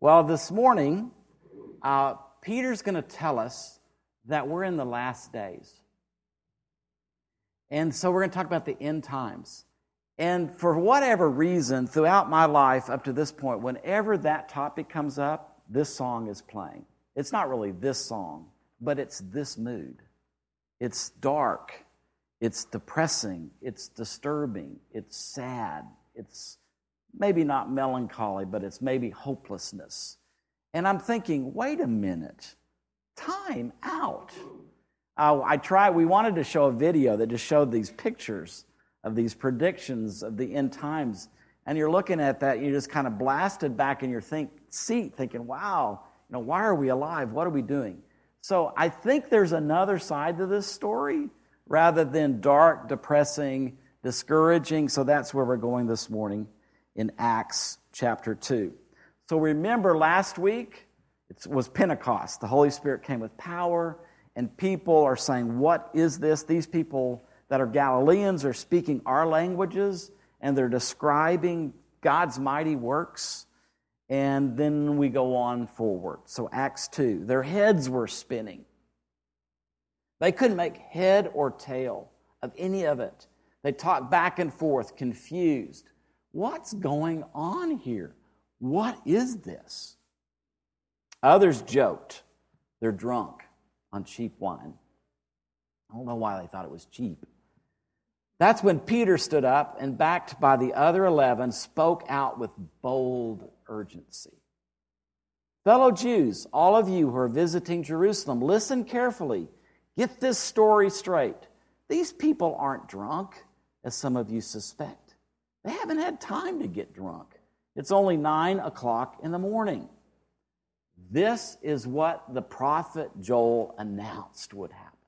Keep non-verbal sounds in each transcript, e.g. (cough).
Well, this morning, uh, Peter's going to tell us that we're in the last days. And so we're going to talk about the end times. And for whatever reason, throughout my life up to this point, whenever that topic comes up, this song is playing. It's not really this song, but it's this mood. It's dark, it's depressing, it's disturbing, it's sad, it's maybe not melancholy, but it's maybe hopelessness. And I'm thinking, wait a minute, time out. Uh, I tried, we wanted to show a video that just showed these pictures of these predictions of the end times. And you're looking at that, you're just kind of blasted back in your think, seat, thinking, wow, you know, why are we alive? What are we doing? So I think there's another side to this story rather than dark, depressing, discouraging. So that's where we're going this morning in Acts chapter 2. So remember last week, it was Pentecost. The Holy Spirit came with power, and people are saying, What is this? These people that are Galileans are speaking our languages, and they're describing God's mighty works. And then we go on forward. So, Acts 2. Their heads were spinning. They couldn't make head or tail of any of it. They talked back and forth, confused. What's going on here? What is this? Others joked. They're drunk on cheap wine. I don't know why they thought it was cheap. That's when Peter stood up and, backed by the other 11, spoke out with bold urgency. Fellow Jews, all of you who are visiting Jerusalem, listen carefully. Get this story straight. These people aren't drunk, as some of you suspect. They haven't had time to get drunk. It's only nine o'clock in the morning. This is what the prophet Joel announced would happen.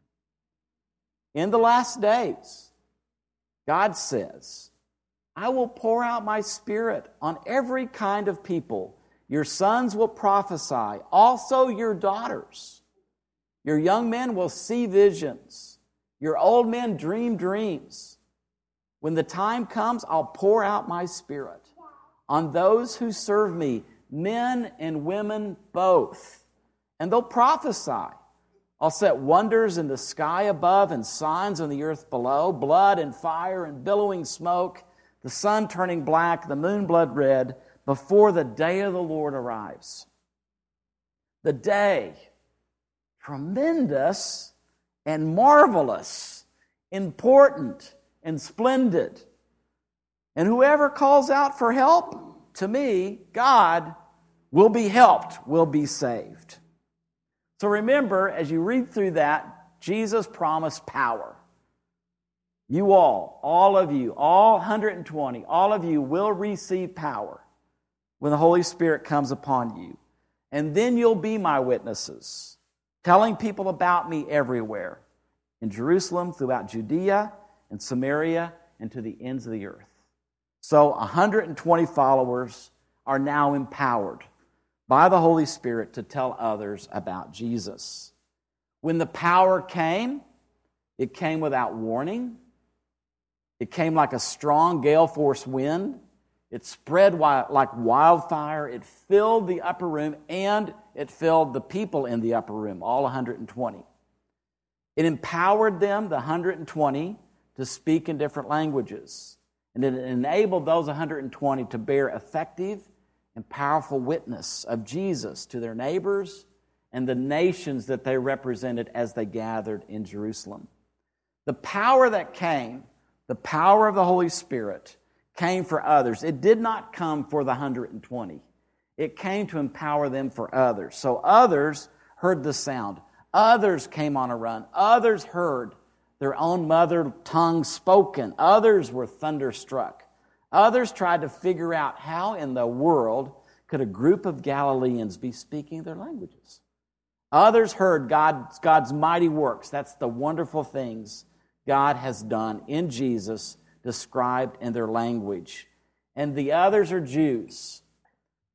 In the last days, God says, I will pour out my spirit on every kind of people. Your sons will prophesy, also your daughters. Your young men will see visions. Your old men dream dreams. When the time comes, I'll pour out my spirit on those who serve me, men and women both. And they'll prophesy. I'll set wonders in the sky above and signs on the earth below blood and fire and billowing smoke, the sun turning black, the moon blood red, before the day of the Lord arrives. The day, tremendous and marvelous, important and splendid. And whoever calls out for help, to me, God, will be helped, will be saved. So remember, as you read through that, Jesus promised power. You all, all of you, all 120, all of you will receive power when the Holy Spirit comes upon you. And then you'll be my witnesses, telling people about me everywhere in Jerusalem, throughout Judea, and Samaria and to the ends of the earth. So 120 followers are now empowered by the Holy Spirit to tell others about Jesus. When the power came, it came without warning. It came like a strong gale force wind. It spread like wildfire. It filled the upper room and it filled the people in the upper room, all 120. It empowered them, the 120, to speak in different languages. And it enabled those 120 to bear effective and powerful witness of Jesus to their neighbors and the nations that they represented as they gathered in Jerusalem. The power that came, the power of the Holy Spirit, came for others. It did not come for the 120, it came to empower them for others. So others heard the sound, others came on a run, others heard their own mother tongue spoken. Others were thunderstruck. Others tried to figure out how in the world could a group of Galileans be speaking their languages. Others heard God's, God's mighty works. That's the wonderful things God has done in Jesus, described in their language. And the others are Jews.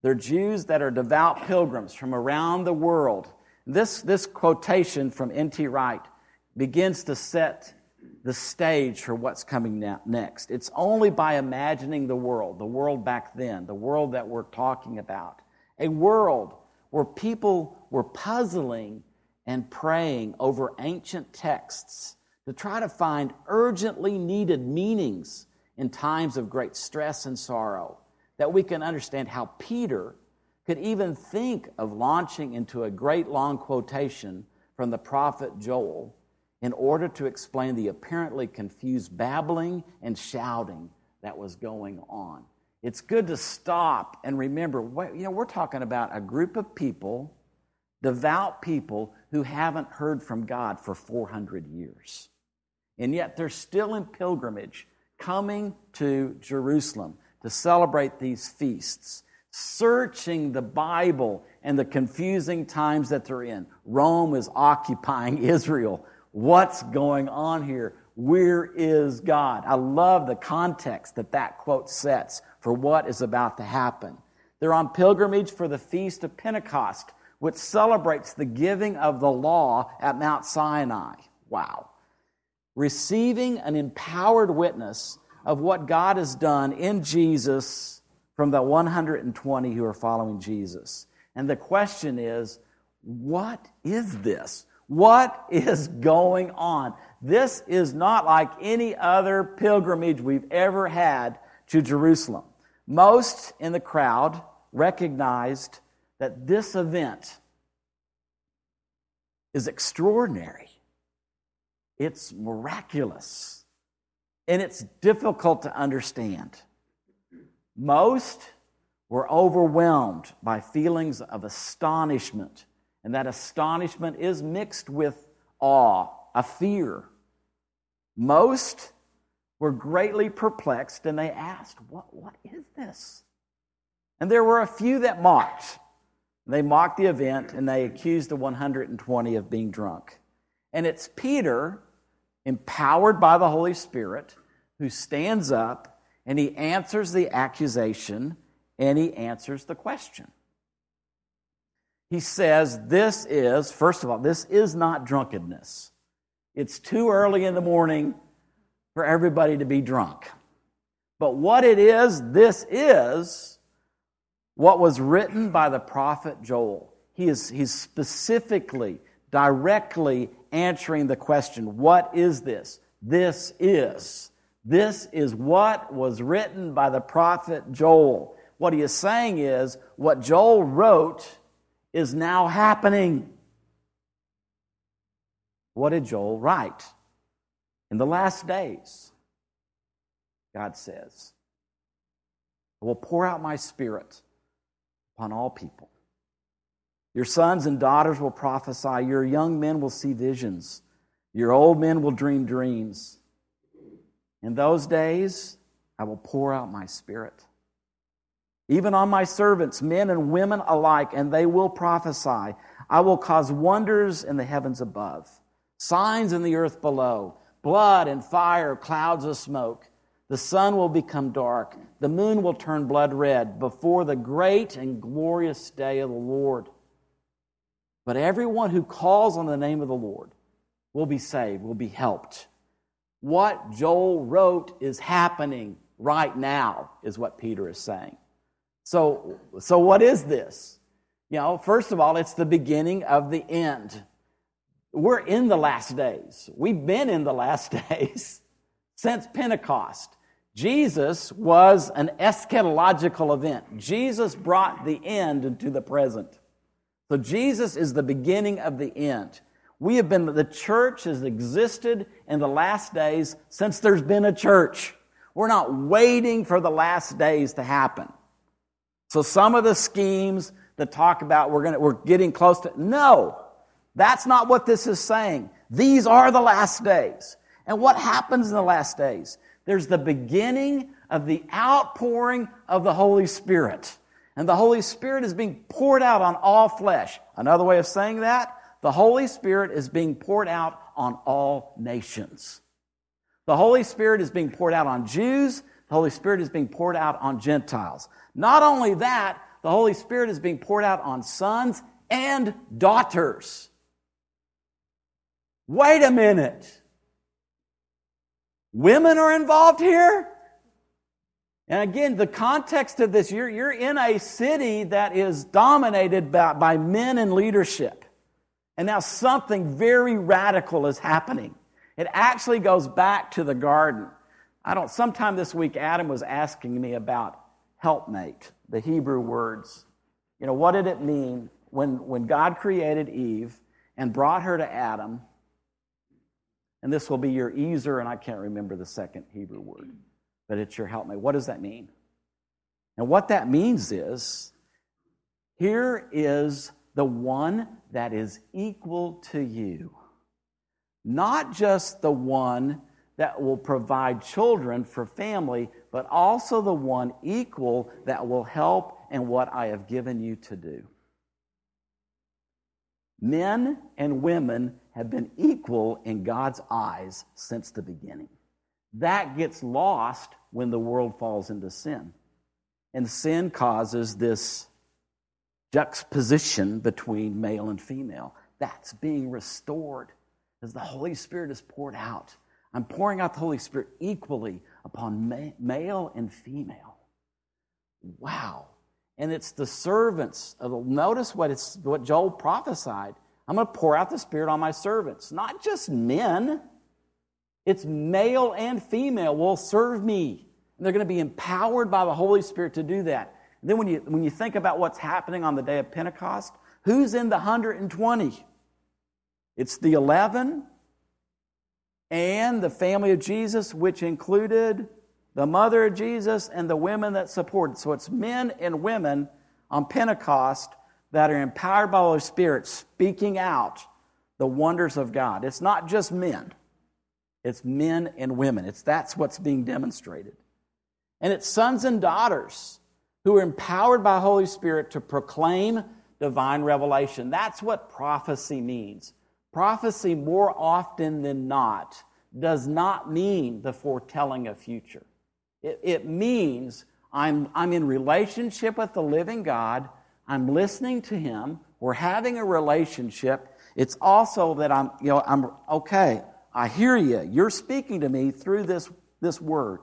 They're Jews that are devout pilgrims from around the world. This, this quotation from N.T. Wright begins to set the stage for what's coming next. It's only by imagining the world, the world back then, the world that we're talking about, a world where people were puzzling and praying over ancient texts to try to find urgently needed meanings in times of great stress and sorrow, that we can understand how Peter could even think of launching into a great long quotation from the prophet Joel in order to explain the apparently confused babbling and shouting that was going on. It's good to stop and remember, you know, we're talking about a group of people, devout people, who haven't heard from God for 400 years. And yet they're still in pilgrimage, coming to Jerusalem to celebrate these feasts, searching the Bible and the confusing times that they're in. Rome is occupying (laughs) Israel. What's going on here? Where is God? I love the context that that quote sets for what is about to happen. They're on pilgrimage for the Feast of Pentecost, which celebrates the giving of the law at Mount Sinai. Wow. Receiving an empowered witness of what God has done in Jesus from the 120 who are following Jesus. And the question is, what is this? What is going on? This is not like any other pilgrimage we've ever had to Jerusalem. Most in the crowd recognized that this event is extraordinary. It's miraculous. And it's difficult to understand. Most were overwhelmed by feelings of astonishment and that astonishment is mixed with awe, a fear. Most were greatly perplexed and they asked, What, what is this? And there were a few that mocked. They mocked the event and they accused the 120 of being drunk. And it's Peter, empowered by the Holy Spirit, who stands up and he answers the accusation and he answers the question he says this is, first of all, this is not drunkenness. It's too early in the morning for everybody to be drunk. But what it is, this is what was written by the prophet Joel. He is he's specifically, directly answering the question what is this? This is. This is what was written by the prophet Joel. What he is saying is what Joel wrote is now happening. What did Joel write? In the last days, God says, I will pour out my spirit upon all people. Your sons and daughters will prophesy. Your young men will see visions. Your old men will dream dreams. In those days, I will pour out my spirit even on my servants, men and women alike, and they will prophesy. I will cause wonders in the heavens above, signs in the earth below, blood and fire, clouds of smoke. The sun will become dark, the moon will turn blood red before the great and glorious day of the Lord. But everyone who calls on the name of the Lord will be saved, will be helped. What Joel wrote is happening right now, is what Peter is saying. So, so what is this? You know, first of all, it's the beginning of the end. We're in the last days. We've been in the last (laughs) days since Pentecost. Jesus was an eschatological event. Jesus brought the end into the present. So Jesus is the beginning of the end. We have been, the church has existed in the last days since there's been a church. We're not waiting for the last days to happen. So some of the schemes that talk about we're gonna, we're getting close to no. That's not what this is saying. These are the last days. And what happens in the last days? There's the beginning of the outpouring of the Holy Spirit. And the Holy Spirit is being poured out on all flesh. Another way of saying that, the Holy Spirit is being poured out on all nations. The Holy Spirit is being poured out on Jews. The Holy Spirit is being poured out on Gentiles. Not only that, the Holy Spirit is being poured out on sons and daughters. Wait a minute. Women are involved here? And again, the context of this, you're, you're in a city that is dominated by, by men in leadership. And now something very radical is happening. It actually goes back to the garden. I don't, sometime this week, Adam was asking me about helpmate, the Hebrew words. You know, what did it mean when, when God created Eve and brought her to Adam? And this will be your ezer, and I can't remember the second Hebrew word, but it's your helpmate. What does that mean? And what that means is here is the one that is equal to you. Not just the one that will provide children for family, but also the one equal that will help in what I have given you to do. Men and women have been equal in God's eyes since the beginning. That gets lost when the world falls into sin. And sin causes this juxtaposition between male and female. That's being restored as the Holy Spirit is poured out. I'm pouring out the Holy Spirit equally upon ma- male and female. Wow. And it's the servants. Of, notice what, it's, what Joel prophesied. I'm going to pour out the Spirit on my servants. Not just men, it's male and female will serve me. And they're going to be empowered by the Holy Spirit to do that. And then when you, when you think about what's happening on the day of Pentecost, who's in the 120? It's the 11 and the family of Jesus, which included the mother of Jesus and the women that supported. So it's men and women on Pentecost that are empowered by the Holy Spirit speaking out the wonders of God. It's not just men. It's men and women. It's that's what's being demonstrated. And it's sons and daughters who are empowered by Holy Spirit to proclaim divine revelation. That's what prophecy means. Prophecy, more often than not, does not mean the foretelling of future. It, it means I'm, I'm in relationship with the living God, I'm listening to Him, we're having a relationship. It's also that I'm, you know, I'm okay, I hear you. You're speaking to me through this, this word.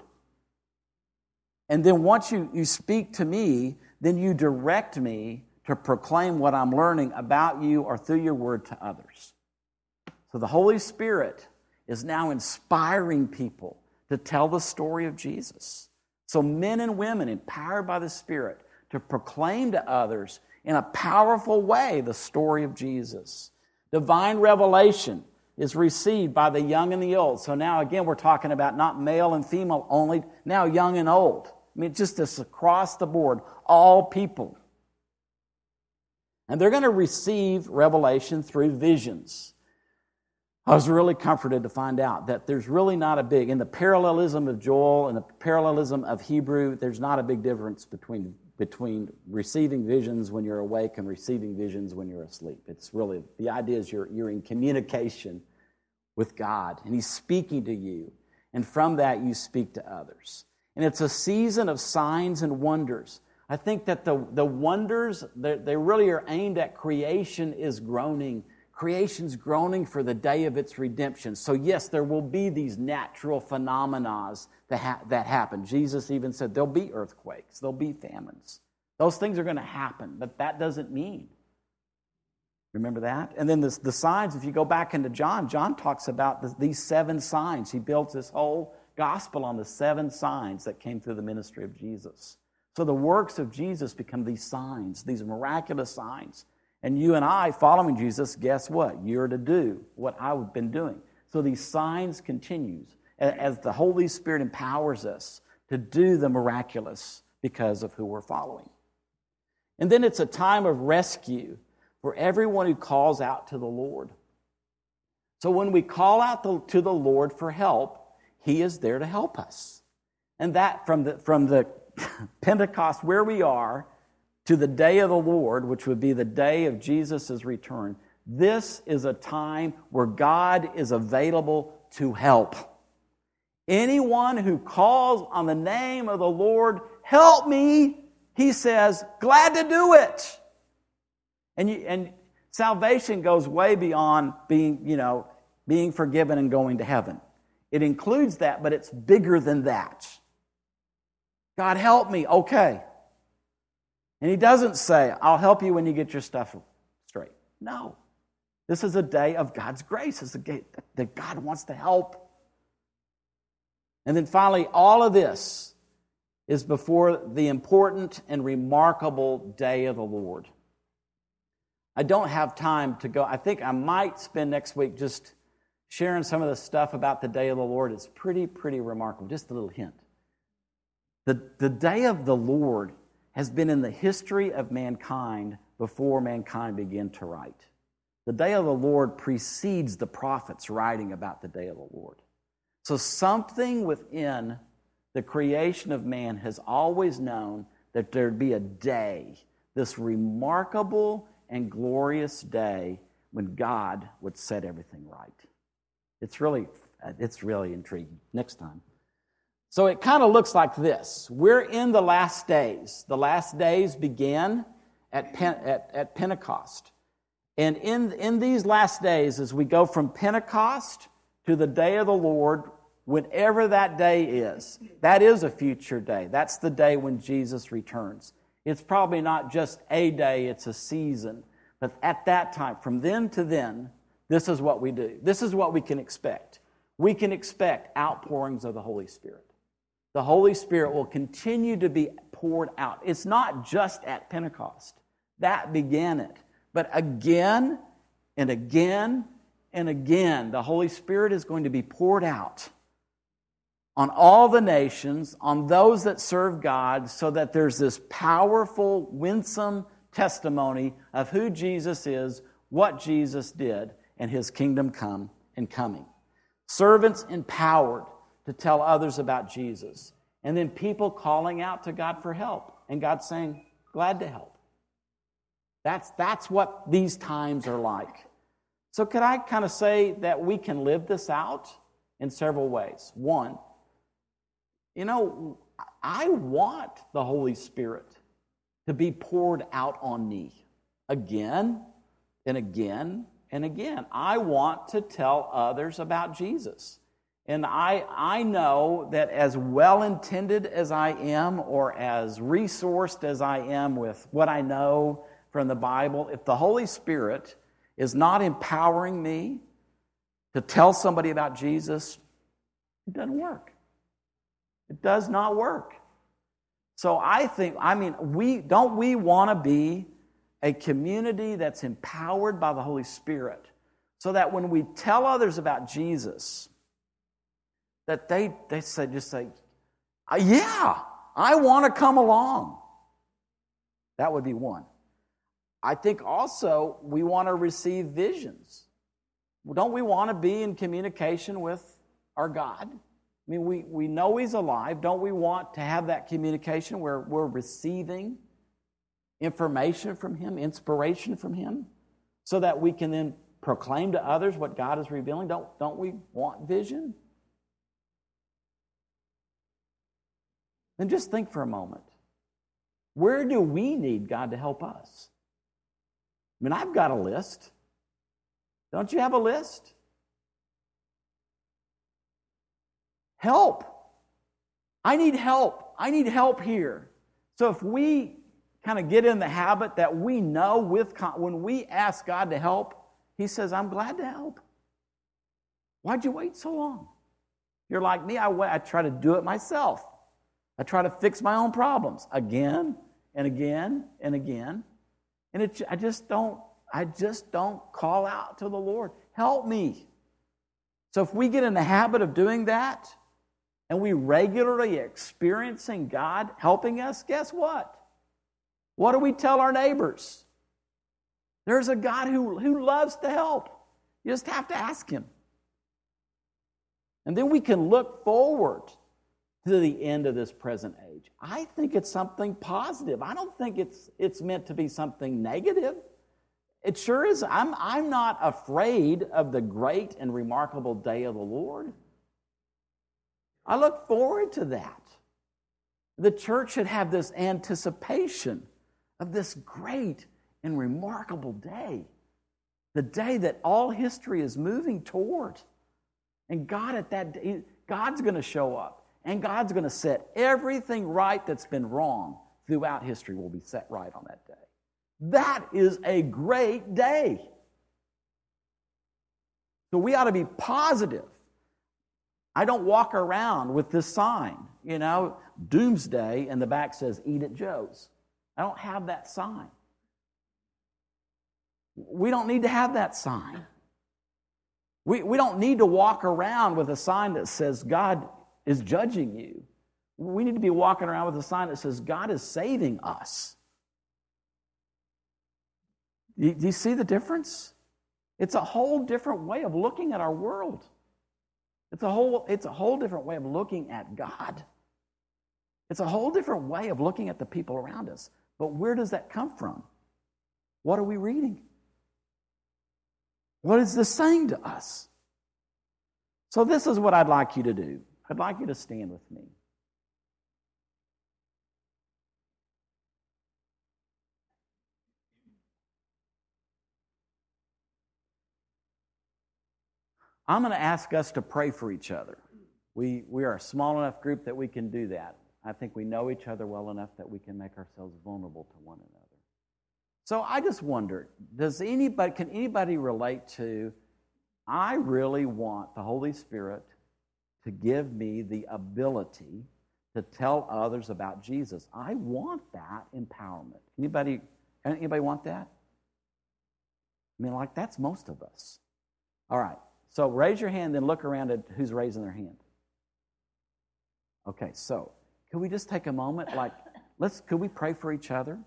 And then once you, you speak to me, then you direct me to proclaim what I'm learning about you or through your word to others. So the Holy Spirit is now inspiring people to tell the story of Jesus. So men and women empowered by the Spirit to proclaim to others in a powerful way the story of Jesus. Divine revelation is received by the young and the old. So now again, we're talking about not male and female only, now young and old. I mean, just this across the board, all people. And they're going to receive revelation through visions. I was really comforted to find out that there's really not a big, in the parallelism of Joel and the parallelism of Hebrew, there's not a big difference between, between receiving visions when you're awake and receiving visions when you're asleep. It's really, the idea is you're, you're in communication with God and He's speaking to you. And from that, you speak to others. And it's a season of signs and wonders. I think that the, the wonders, they really are aimed at creation is groaning creation's groaning for the day of its redemption. So, yes, there will be these natural phenomena that, ha- that happen. Jesus even said there'll be earthquakes, there'll be famines. Those things are going to happen, but that doesn't mean. Remember that? And then the, the signs, if you go back into John, John talks about the, these seven signs. He built his whole gospel on the seven signs that came through the ministry of Jesus. So the works of Jesus become these signs, these miraculous signs and you and I, following Jesus, guess what? You're to do what I've been doing. So these signs continues as the Holy Spirit empowers us to do the miraculous because of who we're following. And then it's a time of rescue for everyone who calls out to the Lord. So when we call out to the Lord for help, He is there to help us. And that from the, from the (laughs) Pentecost where we are to the day of the Lord, which would be the day of Jesus' return, this is a time where God is available to help. Anyone who calls on the name of the Lord, help me, he says, glad to do it. And, you, and salvation goes way beyond being, you know, being forgiven and going to heaven. It includes that, but it's bigger than that. God, help me. Okay. And he doesn't say, I'll help you when you get your stuff straight. No. This is a day of God's grace. It's a day that God wants to help. And then finally, all of this is before the important and remarkable day of the Lord. I don't have time to go. I think I might spend next week just sharing some of the stuff about the day of the Lord. It's pretty, pretty remarkable. Just a little hint. The, the day of the Lord has been in the history of mankind before mankind began to write. The day of the Lord precedes the prophets writing about the day of the Lord. So, something within the creation of man has always known that there'd be a day, this remarkable and glorious day when God would set everything right. It's really, it's really intriguing. Next time. So it kind of looks like this. We're in the last days. The last days began at, at, at Pentecost. And in, in these last days, as we go from Pentecost to the day of the Lord, whenever that day is, that is a future day. That's the day when Jesus returns. It's probably not just a day, it's a season. But at that time, from then to then, this is what we do. This is what we can expect. We can expect outpourings of the Holy Spirit. The Holy Spirit will continue to be poured out. It's not just at Pentecost, that began it. But again and again and again, the Holy Spirit is going to be poured out on all the nations, on those that serve God, so that there's this powerful, winsome testimony of who Jesus is, what Jesus did, and his kingdom come and coming. Servants empowered to tell others about Jesus. And then people calling out to God for help, and God saying, Glad to help. That's, that's what these times are like. So, could I kind of say that we can live this out in several ways? One, you know, I want the Holy Spirit to be poured out on me again and again and again. I want to tell others about Jesus. And I, I know that as well intended as I am, or as resourced as I am with what I know from the Bible, if the Holy Spirit is not empowering me to tell somebody about Jesus, it doesn't work. It does not work. So I think, I mean, we don't we want to be a community that's empowered by the Holy Spirit so that when we tell others about Jesus, that they, they said, just say, uh, yeah, I want to come along. That would be one. I think also we want to receive visions. Don't we want to be in communication with our God? I mean, we, we know He's alive. Don't we want to have that communication where we're receiving information from Him, inspiration from Him, so that we can then proclaim to others what God is revealing? Don't, don't we want vision? And just think for a moment. Where do we need God to help us? I mean, I've got a list. Don't you have a list? Help. I need help. I need help here. So if we kind of get in the habit that we know with when we ask God to help, He says, "I'm glad to help." Why'd you wait so long? You're like me. I, I try to do it myself. I try to fix my own problems again and again and again, and it, I just don't. I just don't call out to the Lord, "Help me." So if we get in the habit of doing that, and we regularly experiencing God helping us, guess what? What do we tell our neighbors? There's a God who, who loves to help. You just have to ask Him. And then we can look forward to the end of this present age. I think it's something positive. I don't think it's, it's meant to be something negative. It sure is. I'm, I'm not afraid of the great and remarkable day of the Lord. I look forward to that. The church should have this anticipation of this great and remarkable day. The day that all history is moving toward. And God at that day, God's going to show up. And God's going to set everything right that's been wrong throughout history will be set right on that day. That is a great day. So we ought to be positive. I don't walk around with this sign, you know, doomsday, and the back says, eat at Joe's. I don't have that sign. We don't need to have that sign. We, we don't need to walk around with a sign that says God is judging you. We need to be walking around with a sign that says God is saving us. Do you, see the difference? It's a whole different way of looking at our world. It's a whole, it's a whole different way of looking at God. It's a whole different way of looking at the people around us. But where does that come from? What are we reading? What is this saying to us? So, this is what I'd like you to do. I'd like you to stand with me. I'm going to ask us to pray for each other. We, we are a small enough group that we can do that. I think we know each other well enough that we can make ourselves vulnerable to one another. So I just wonder, does anybody can anybody relate to I really want the Holy Spirit to give me the ability to tell others about Jesus. I want that empowerment. Anybody anybody want that? I mean like that's most of us. All right. So raise your hand, then look around at who's raising their hand. Okay, so can we just take a moment? Like, let's, could we pray for each other?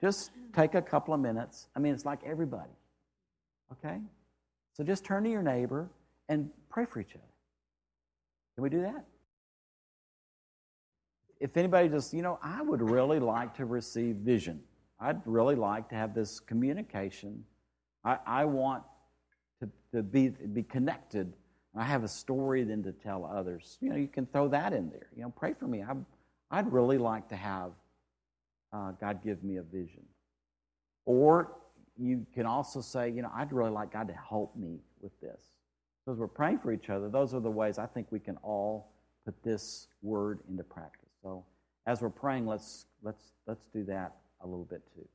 Just take a couple of minutes. I mean, it's like everybody. Okay? So just turn to your neighbor and pray for each other. Can we do that? If anybody just, you know, I would really like to receive vision. I'd really like to have this communication. I, I want to, to be, be connected. I have a story then to tell others. You know, you can throw that in there. You know, pray for me. I, I'd really like to have uh, God give me a vision. Or you can also say, you know, I'd really like God to help me with this. Because we're praying for each other, those are the ways I think we can all put this word into practice. So as we're praying, let's let's let's do that a little bit too.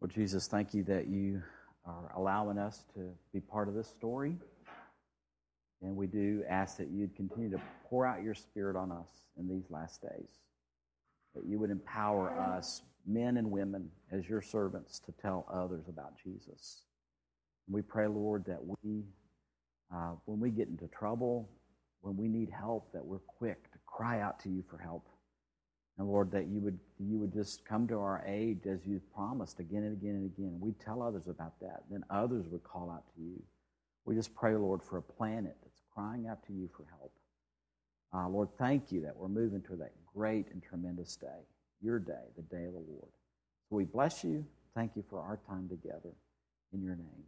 Well, Jesus, thank you that you are allowing us to be part of this story. And we do ask that you'd continue to pour out your Spirit on us in these last days. That you would empower us, men and women, as your servants, to tell others about Jesus. we pray, Lord, that we, uh, when we get into trouble, when we need help, that we're quick to cry out to you for help. And Lord, that you would you would just come to our aid as you've promised again and again and again. We'd tell others about that. Then others would call out to you. We just pray, Lord, for a planet that's crying out to you for help. Uh, Lord, thank you that we're moving to that great and tremendous day, your day, the day of the Lord. So we bless you. Thank you for our time together. In your name.